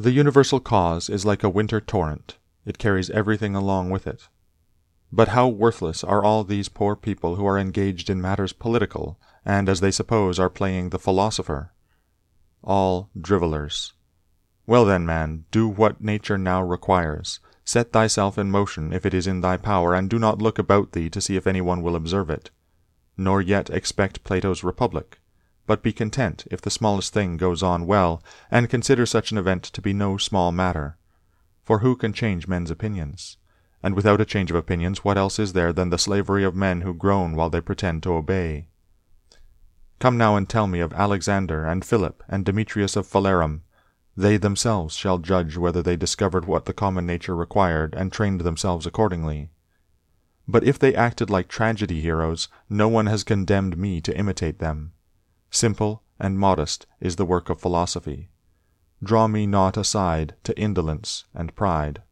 The universal cause is like a winter torrent, it carries everything along with it. But how worthless are all these poor people who are engaged in matters political, and, as they suppose, are playing the philosopher. All drivellers. Well then, man, do what nature now requires. Set thyself in motion if it is in thy power, and do not look about thee to see if any one will observe it. Nor yet expect Plato's Republic but be content if the smallest thing goes on well, and consider such an event to be no small matter. For who can change men's opinions? And without a change of opinions, what else is there than the slavery of men who groan while they pretend to obey? Come now and tell me of Alexander and Philip and Demetrius of Phalerum. They themselves shall judge whether they discovered what the common nature required and trained themselves accordingly. But if they acted like tragedy heroes, no one has condemned me to imitate them. Simple and modest is the work of philosophy. Draw me not aside to indolence and pride.